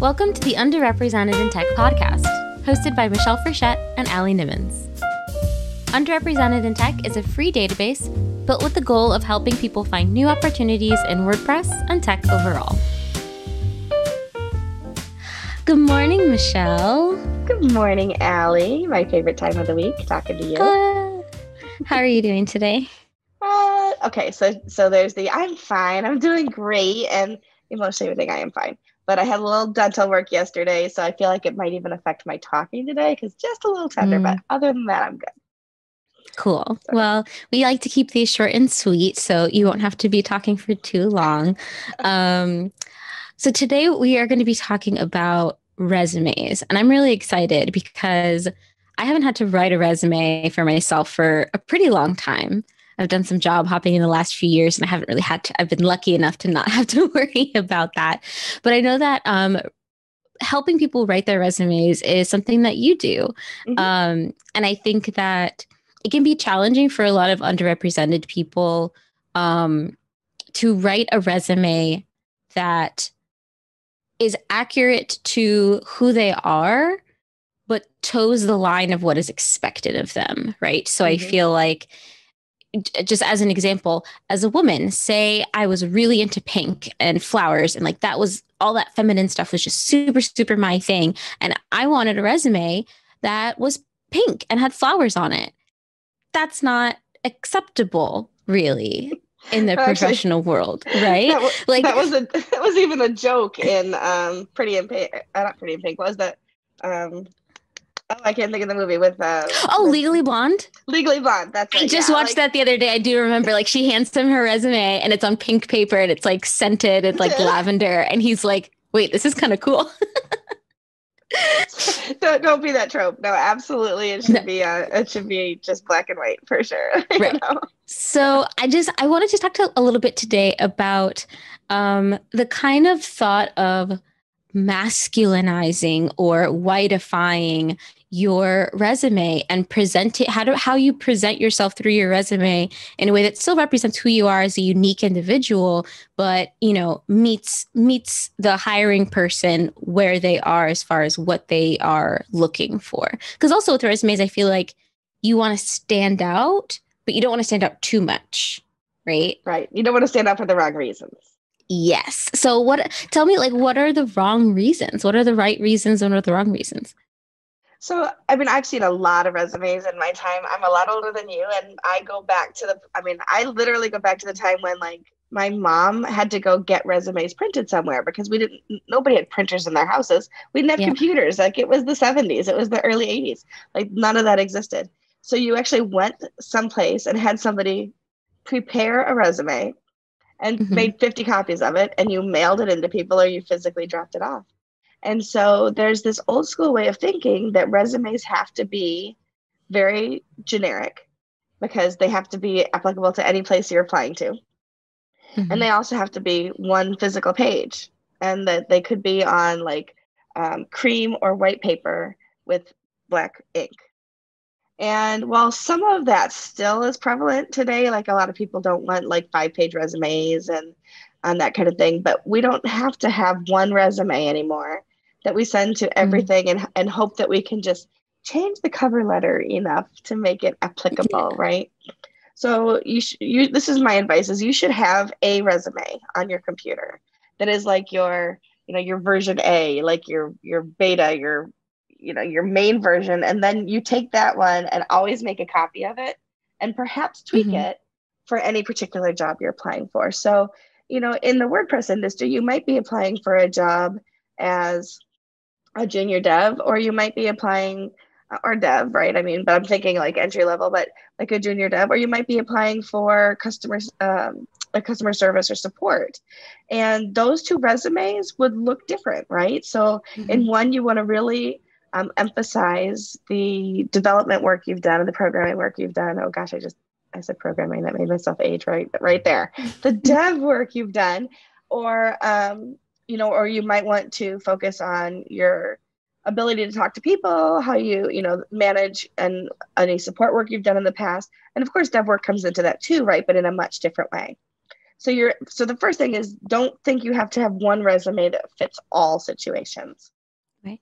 Welcome to the Underrepresented in Tech podcast, hosted by Michelle Frechette and Allie Nimmons. Underrepresented in Tech is a free database built with the goal of helping people find new opportunities in WordPress and tech overall. Good morning, Michelle. Good morning, Allie. My favorite time of the week, talking to you. Good. How are you doing today? Uh, okay, so so there's the I'm fine, I'm doing great, and most everything I am fine but I had a little dental work yesterday, so I feel like it might even affect my talking today because just a little tender. Mm. But other than that, I'm good. Cool. Well, we like to keep these short and sweet, so you won't have to be talking for too long. Um, so today we are going to be talking about resumes, and I'm really excited because I haven't had to write a resume for myself for a pretty long time. I've done some job hopping in the last few years and I haven't really had to, I've been lucky enough to not have to worry about that. But I know that um, helping people write their resumes is something that you do. Mm-hmm. Um, and I think that it can be challenging for a lot of underrepresented people um, to write a resume that is accurate to who they are, but toes the line of what is expected of them. Right. So mm-hmm. I feel like just as an example, as a woman, say I was really into pink and flowers, and like that was all that feminine stuff was just super, super my thing. And I wanted a resume that was pink and had flowers on it. That's not acceptable, really, in the Actually, professional world, right? That was, like that was a that was even a joke in um Pretty in Pink. Uh, not Pretty in Pink. was that? Um, Oh, I can't think of the movie with. Uh, oh, with, Legally Blonde. Legally Blonde. That's. It, I just yeah, watched like, that the other day. I do remember, like, she hands him her resume, and it's on pink paper, and it's like scented, it's like lavender, and he's like, "Wait, this is kind of cool." don't don't be that trope. No, absolutely, it should no. be. Uh, it should be just black and white for sure. right. Know? So I just I wanted to talk to a little bit today about um, the kind of thought of masculinizing or whiteifying your resume and present it how do how you present yourself through your resume in a way that still represents who you are as a unique individual but you know meets meets the hiring person where they are as far as what they are looking for. Because also with resumes i feel like you want to stand out but you don't want to stand out too much right? Right. You don't want to stand out for the wrong reasons Yes. So what tell me like what are the wrong reasons? What are the right reasons and what are the wrong reasons? So, I mean, I've seen a lot of resumes in my time. I'm a lot older than you and I go back to the I mean, I literally go back to the time when like my mom had to go get resumes printed somewhere because we didn't nobody had printers in their houses. We didn't have yeah. computers. Like it was the 70s, it was the early 80s. Like none of that existed. So you actually went someplace and had somebody prepare a resume and mm-hmm. made 50 copies of it and you mailed it into people or you physically dropped it off. And so there's this old school way of thinking that resumes have to be very generic because they have to be applicable to any place you're applying to. Mm-hmm. And they also have to be one physical page and that they could be on like um, cream or white paper with black ink. And while some of that still is prevalent today, like a lot of people don't want like five page resumes and and that kind of thing, but we don't have to have one resume anymore that we send to mm-hmm. everything mm-hmm. and, and hope that we can just change the cover letter enough to make it applicable, right? So you sh- you this is my advice is you should have a resume on your computer that is like your you know your version A, like your your beta, your you know your main version and then you take that one and always make a copy of it and perhaps tweak mm-hmm. it for any particular job you're applying for so you know in the wordpress industry you might be applying for a job as a junior dev or you might be applying uh, or dev right i mean but i'm thinking like entry level but like a junior dev or you might be applying for customers um, a customer service or support and those two resumes would look different right so mm-hmm. in one you want to really um, emphasize the development work you've done and the programming work you've done. Oh gosh, I just I said programming that made myself age right right there. The dev work you've done, or um, you know, or you might want to focus on your ability to talk to people, how you you know manage and any support work you've done in the past, and of course dev work comes into that too, right? But in a much different way. So you're so the first thing is don't think you have to have one resume that fits all situations. Right.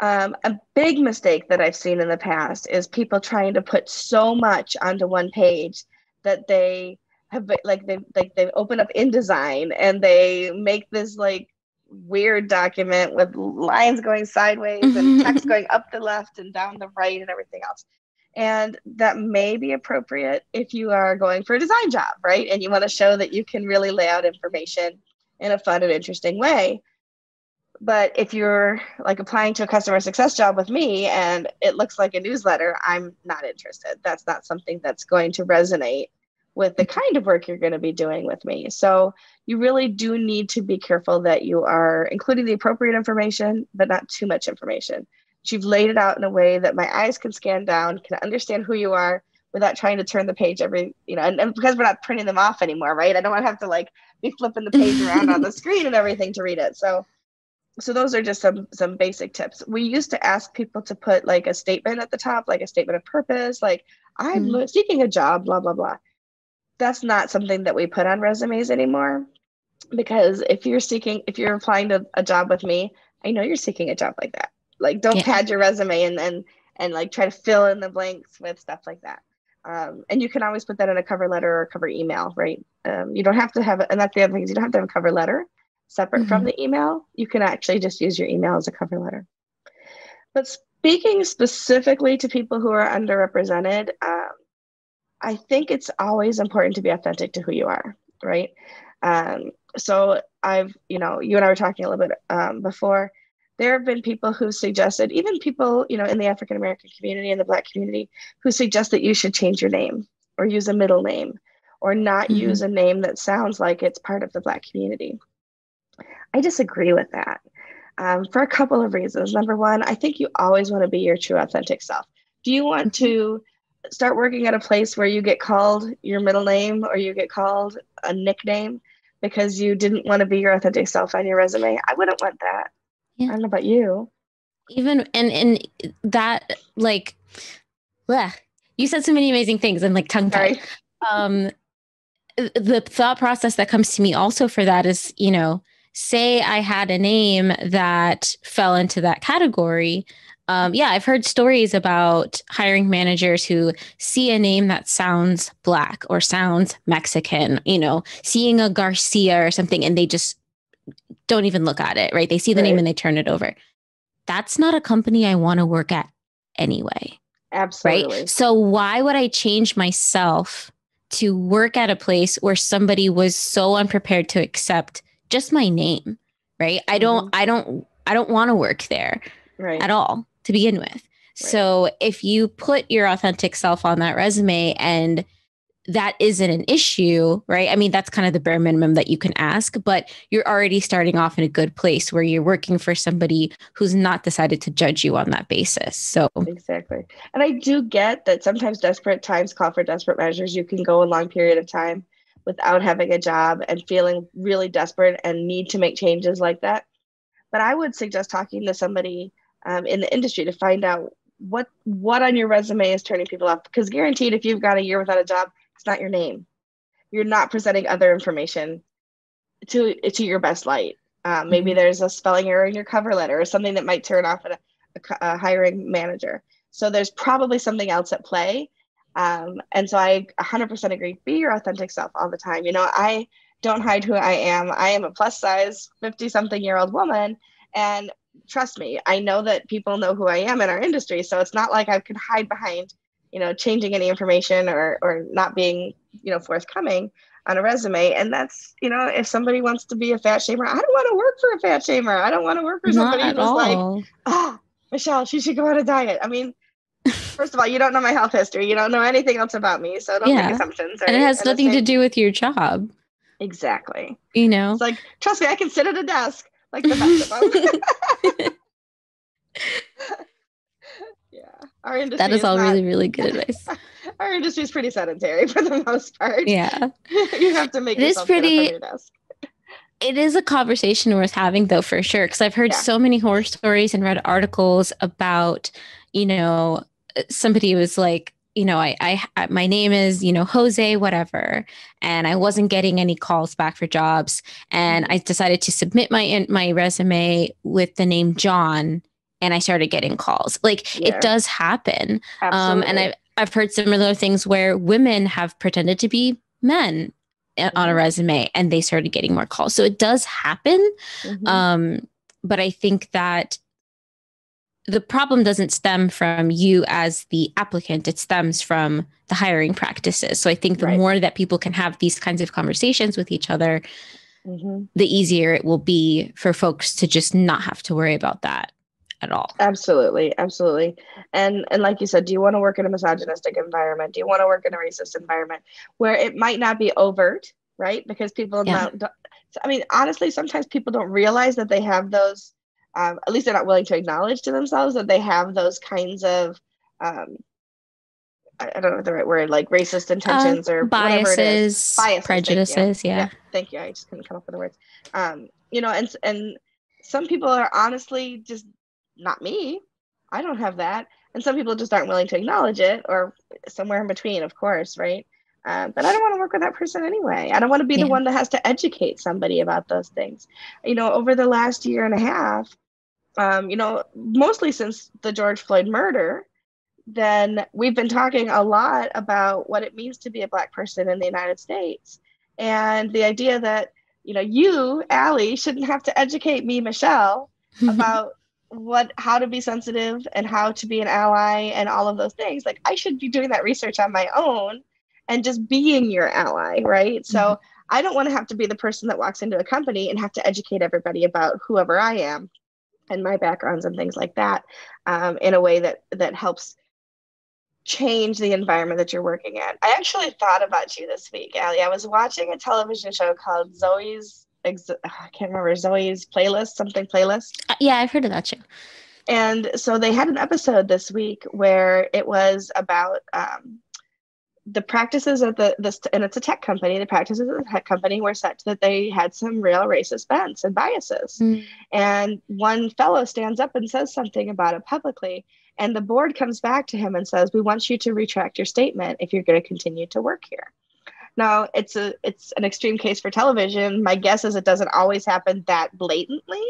Um, a big mistake that I've seen in the past is people trying to put so much onto one page that they have like they like they open up InDesign and they make this like weird document with lines going sideways and text going up the left and down the right and everything else. And that may be appropriate if you are going for a design job, right? And you want to show that you can really lay out information in a fun and interesting way. But if you're like applying to a customer success job with me and it looks like a newsletter, I'm not interested. That's not something that's going to resonate with the kind of work you're going to be doing with me. So you really do need to be careful that you are including the appropriate information, but not too much information. You've laid it out in a way that my eyes can scan down, can understand who you are without trying to turn the page every, you know, and, and because we're not printing them off anymore, right? I don't want to have to like be flipping the page around on the screen and everything to read it. So so those are just some some basic tips. We used to ask people to put like a statement at the top like a statement of purpose like i'm mm-hmm. seeking a job blah blah blah. That's not something that we put on resumes anymore because if you're seeking if you're applying to a job with me i know you're seeking a job like that. Like don't yeah. pad your resume and and and like try to fill in the blanks with stuff like that. Um, and you can always put that in a cover letter or cover email right? Um, you don't have to have and that's the other thing is you don't have to have a cover letter separate mm-hmm. from the email you can actually just use your email as a cover letter but speaking specifically to people who are underrepresented um, I think it's always important to be authentic to who you are, right? Um, so I've, you know, you and I were talking a little bit um, before. There have been people who suggested, even people, you know, in the African American community and the Black community, who suggest that you should change your name or use a middle name or not mm-hmm. use a name that sounds like it's part of the Black community. I disagree with that um, for a couple of reasons. Number one, I think you always want to be your true, authentic self. Do you want mm-hmm. to start working at a place where you get called your middle name or you get called a nickname because you didn't want to be your authentic self on your resume. I wouldn't want that. Yeah. I don't know about you. Even and and that like bleh, you said so many amazing things and like tongue tied. Um the thought process that comes to me also for that is, you know, say I had a name that fell into that category, um, yeah, I've heard stories about hiring managers who see a name that sounds black or sounds Mexican, you know, seeing a Garcia or something, and they just don't even look at it, right? They see the right. name and they turn it over. That's not a company I want to work at anyway. Absolutely. Right. So, why would I change myself to work at a place where somebody was so unprepared to accept just my name? Right. Mm-hmm. I don't, I don't, I don't want to work there right. at all to begin with. Right. So if you put your authentic self on that resume and that isn't an issue, right? I mean, that's kind of the bare minimum that you can ask, but you're already starting off in a good place where you're working for somebody who's not decided to judge you on that basis. So, exactly. And I do get that sometimes desperate times call for desperate measures. You can go a long period of time without having a job and feeling really desperate and need to make changes like that. But I would suggest talking to somebody um, in the industry to find out what what on your resume is turning people off. Because guaranteed if you've got a year without a job it's not your name. You're not presenting other information to to your best light. Um, maybe mm-hmm. there's a spelling error in your cover letter or something that might turn off a, a, a hiring manager. So there's probably something else at play um, and so i 100% agree be your authentic self all the time you know i don't hide who i am i am a plus size 50 something year old woman and trust me, I know that people know who I am in our industry. So it's not like I can hide behind, you know, changing any information or or not being, you know, forthcoming on a resume. And that's, you know, if somebody wants to be a fat shamer, I don't want to work for a fat shamer. I don't want to work for somebody who's like, ah, Michelle, she should go on a diet. I mean, first of all, you don't know my health history. You don't know anything else about me. So don't yeah. make assumptions. Right? And it has and nothing to do with your job. Exactly. You know, it's like, trust me, I can sit at a desk like the best of them. yeah, our industry. That is, is all not, really, really good advice. our industry is pretty sedentary for the most part. Yeah, you have to make it is pretty. It is a conversation worth having, though, for sure. Because I've heard yeah. so many horror stories and read articles about, you know, somebody was like, you know, I, I, my name is, you know, Jose, whatever, and I wasn't getting any calls back for jobs, and I decided to submit my my resume with the name John, and I started getting calls. Like yeah. it does happen, um, and I've I've heard similar things where women have pretended to be men on a mm-hmm. resume, and they started getting more calls. So it does happen, mm-hmm. um, but I think that the problem doesn't stem from you as the applicant it stems from the hiring practices so i think the right. more that people can have these kinds of conversations with each other mm-hmm. the easier it will be for folks to just not have to worry about that at all absolutely absolutely and and like you said do you want to work in a misogynistic environment do you want to work in a racist environment where it might not be overt right because people yeah. don't i mean honestly sometimes people don't realize that they have those um, at least they're not willing to acknowledge to themselves that they have those kinds of um, I, I, don't know the right word, like racist intentions uh, or biases, biases, prejudices. Thank yeah. yeah. Thank you. I just couldn't come up with the words. Um, you know, and and some people are honestly just not me. I don't have that, and some people just aren't willing to acknowledge it, or somewhere in between, of course, right? Uh, but I don't want to work with that person anyway. I don't want to be yeah. the one that has to educate somebody about those things. You know, over the last year and a half, um, you know, mostly since the George Floyd murder, then we've been talking a lot about what it means to be a Black person in the United States. And the idea that, you know, you, Allie, shouldn't have to educate me, Michelle, about what how to be sensitive and how to be an ally and all of those things. Like I should be doing that research on my own and just being your ally, right? Mm-hmm. So I don't want to have to be the person that walks into a company and have to educate everybody about whoever I am and my backgrounds and things like that um, in a way that that helps change the environment that you're working at. I actually thought about you this week, Allie. I was watching a television show called Zoey's. Ex- I can't remember Zoey's playlist, something playlist. Uh, yeah, I've heard of that show. And so they had an episode this week where it was about um, the practices of the this and it's a tech company the practices of the tech company were such that they had some real racist bents and biases. Mm. and one fellow stands up and says something about it publicly and the board comes back to him and says we want you to retract your statement if you're going to continue to work here. Now it's a it's an extreme case for television. My guess is it doesn't always happen that blatantly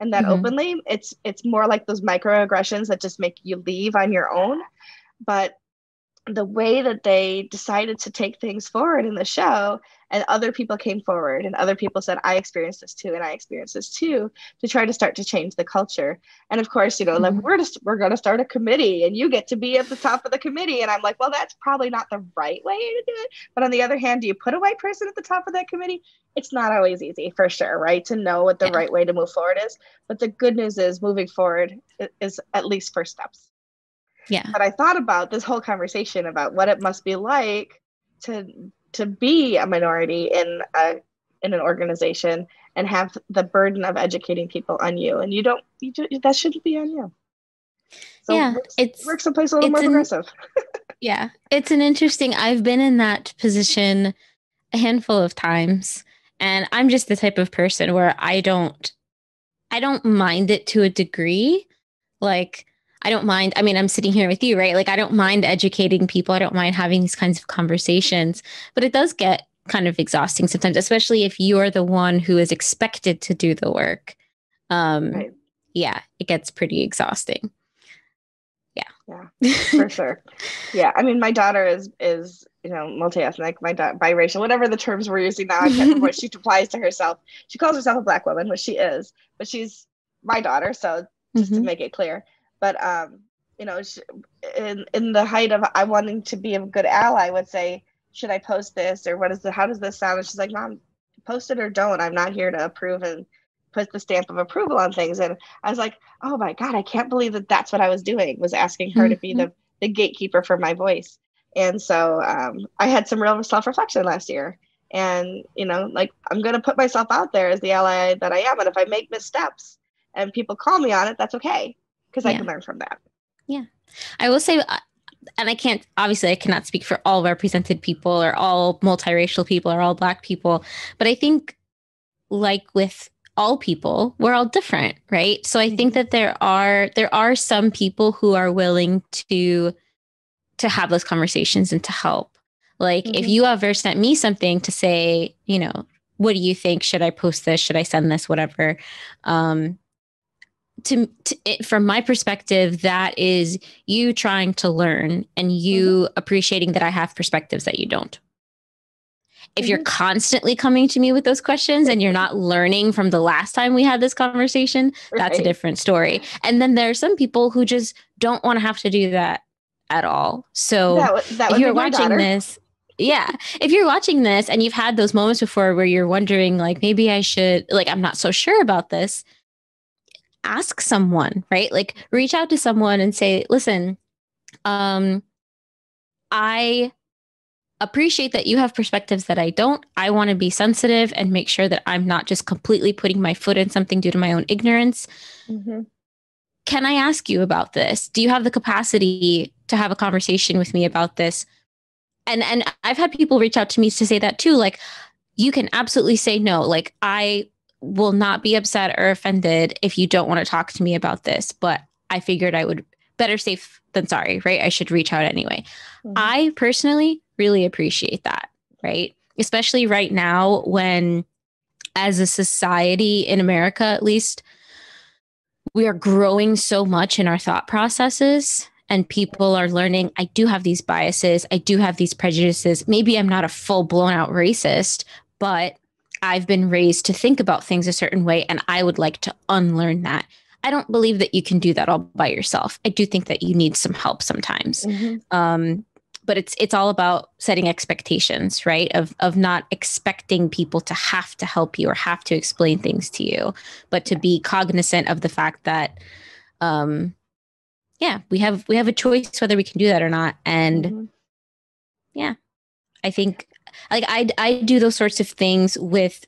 and that mm-hmm. openly. It's it's more like those microaggressions that just make you leave on your own. But the way that they decided to take things forward in the show and other people came forward and other people said i experienced this too and i experienced this too to try to start to change the culture. And of course you know mm-hmm. like we're just we're going to start a committee and you get to be at the top of the committee. And i'm like well that's probably not the right way to do it. But on the other hand do you put a white person at the top of that committee? It's not always easy for sure right to know what the yeah. right way to move forward is. But the good news is moving forward is at least first steps yeah. But I thought about this whole conversation about what it must be like to to be a minority in a in an organization and have the burden of educating people on you. And you don't you do, that shouldn't be on you. So yeah work, it's work someplace a little more an, progressive. Yeah it's an interesting i've been in that position a handful of times. And i'm just the type of person where i don't i don't mind it to a degree. Like I don't mind. I mean, I'm sitting here with you, right? Like, I don't mind educating people. I don't mind having these kinds of conversations, but it does get kind of exhausting sometimes, especially if you're the one who is expected to do the work. Um, right. Yeah, it gets pretty exhausting. Yeah, yeah, for sure. Yeah, I mean, my daughter is is you know multi-ethnic, my da- biracial, whatever the terms we're using now. I can't remember what she applies to herself. She calls herself a black woman, which she is, but she's my daughter. So just mm-hmm. to make it clear, but um, you know, in in the height of I wanting to be a good ally, would say, should I post this or what is the how does this sound? And she's like, Mom, post it or don't. I'm not here to approve and put the stamp of approval on things. And I was like, oh my god, I can't believe that that's what I was doing was asking her mm-hmm. to be the the gatekeeper for my voice. And so um, I had some real self reflection last year. And, you know, like I'm going to put myself out there as the ally that I am. And if I make missteps and people call me on it, that's okay because yeah. I can learn from that. Yeah. I will say, uh, and I can't, obviously, I cannot speak for all represented people or all multiracial people or all Black people, but I think, like with all people, we're all different, right? So I think mm-hmm. that there are there are some people who are willing to to have those conversations and to help. Like mm-hmm. if you ever sent me something to say, you know, what do you think? Should I post this? Should I send this? Whatever. Um, to, to it, from my perspective, that is you trying to learn and you mm-hmm. appreciating that I have perspectives that you don't. If mm-hmm. you're constantly coming to me with those questions and you're not learning from the last time we had this conversation, right. that's a different story. And then there are some people who just don't want to have to do that at all. So that, that if you're watching this, yeah, if you're watching this and you've had those moments before where you're wondering, like, maybe I should, like, I'm not so sure about this, ask someone, right? Like, reach out to someone and say, listen, um, I appreciate that you have perspectives that I don't. I want to be sensitive and make sure that I'm not just completely putting my foot in something due to my own ignorance. Mm-hmm. Can I ask you about this? Do you have the capacity to have a conversation with me about this? And and I've had people reach out to me to say that too like you can absolutely say no. Like I will not be upset or offended if you don't want to talk to me about this, but I figured I would better safe than sorry, right? I should reach out anyway. Mm-hmm. I personally really appreciate that, right? Especially right now when, as a society in America, at least, we are growing so much in our thought processes and people are learning I do have these biases, I do have these prejudices. Maybe I'm not a full blown out racist, but I've been raised to think about things a certain way and I would like to unlearn that. I don't believe that you can do that all by yourself. I do think that you need some help sometimes. Mm-hmm. Um, but it's it's all about setting expectations right of of not expecting people to have to help you or have to explain things to you but to be cognizant of the fact that um yeah we have we have a choice whether we can do that or not and mm-hmm. yeah i think like i i do those sorts of things with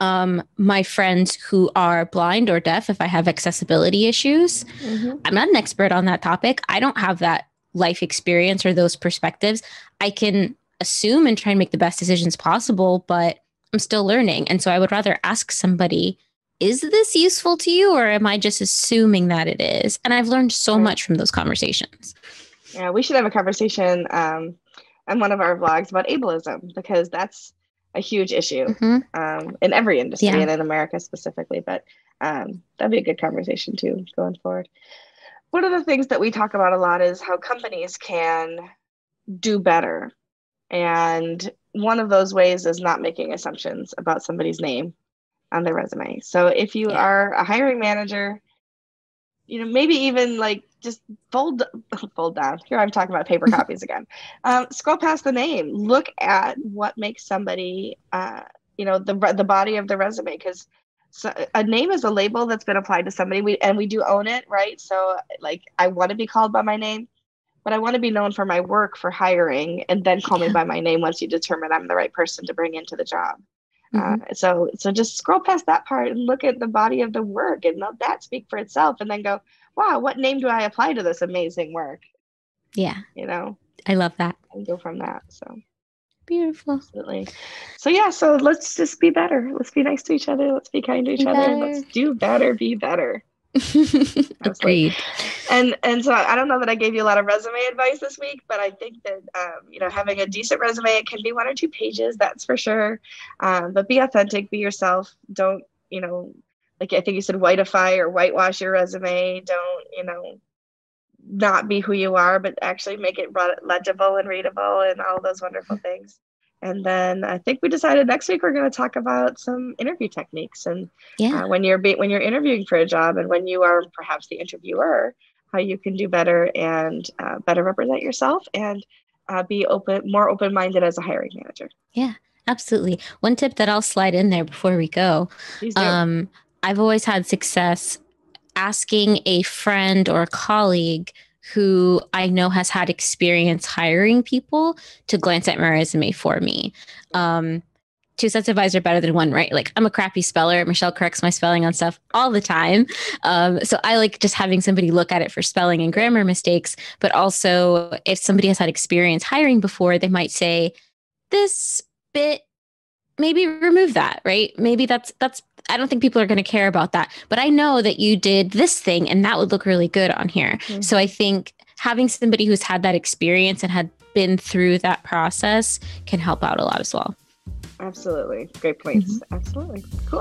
um my friends who are blind or deaf if i have accessibility issues mm-hmm. i'm not an expert on that topic i don't have that life experience or those perspectives, I can assume and try and make the best decisions possible, but I'm still learning. And so I would rather ask somebody, is this useful to you or am I just assuming that it is? And I've learned so much from those conversations. Yeah, we should have a conversation um, on one of our vlogs about ableism because that's a huge issue mm-hmm. um, in every industry yeah. and in America specifically. But um, that'd be a good conversation too going forward one of the things that we talk about a lot is how companies can do better. And one of those ways is not making assumptions about somebody's name on their resume. So if you yeah. are a hiring manager, you know, maybe even like just fold fold down. Here I'm talking about paper copies again. Um, scroll past the name. Look at what makes somebody, uh, you know, the the body of the resume because so a name is a label that's been applied to somebody we and we do own it right so like i want to be called by my name but i want to be known for my work for hiring and then call me by my name once you determine i'm the right person to bring into the job mm-hmm. uh, so so just scroll past that part and look at the body of the work and let that speak for itself and then go wow what name do i apply to this amazing work yeah you know i love that and go from that so Beautiful. Absolutely. So yeah, so let's just be better. Let's be nice to each other. Let's be kind to each be other. Let's do better, be better. Agreed. And and so I don't know that I gave you a lot of resume advice this week, but I think that um, you know having a decent resume it can be one or two pages, that's for sure. Um, but be authentic, be yourself. Don't you know like I think you said whiteify or whitewash your resume. Don't you know not be who you are, but actually make it legible and readable and all those wonderful things. And then I think we decided next week we're going to talk about some interview techniques and yeah. Uh, when you're be- when you're interviewing for a job and when you are perhaps the interviewer, how you can do better and uh, better represent yourself and uh, be open, more open minded as a hiring manager. Yeah, absolutely. One tip that I'll slide in there before we go. Um, I've always had success asking a friend or a colleague who I know has had experience hiring people to glance at my resume for me. Um, two sets of eyes are better than one, right? Like I'm a crappy speller. Michelle corrects my spelling on stuff all the time. Um, so I like just having somebody look at it for spelling and grammar mistakes. But also, if somebody has had experience hiring before, they might say, this bit maybe remove that, right? Maybe that's that's I don't think people are going to care about that. But I know that you did this thing and that would look really good on here. Mm-hmm. So I think having somebody who's had that experience and had been through that process can help out a lot as well. Absolutely. Great points. Mm-hmm. Absolutely. Cool.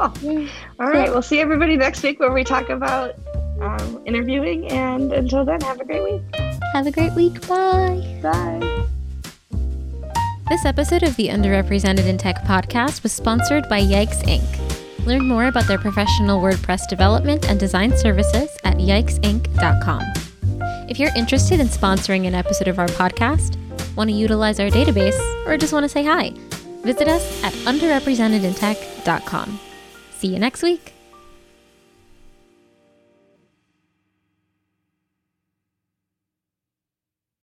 All right. We'll see everybody next week where we talk about um, interviewing. And until then, have a great week. Have a great week. Bye. Bye. This episode of the Underrepresented in Tech podcast was sponsored by Yikes Inc. Learn more about their professional WordPress development and design services at yikesinc.com. If you're interested in sponsoring an episode of our podcast, want to utilize our database, or just want to say hi, visit us at underrepresentedintech.com. See you next week.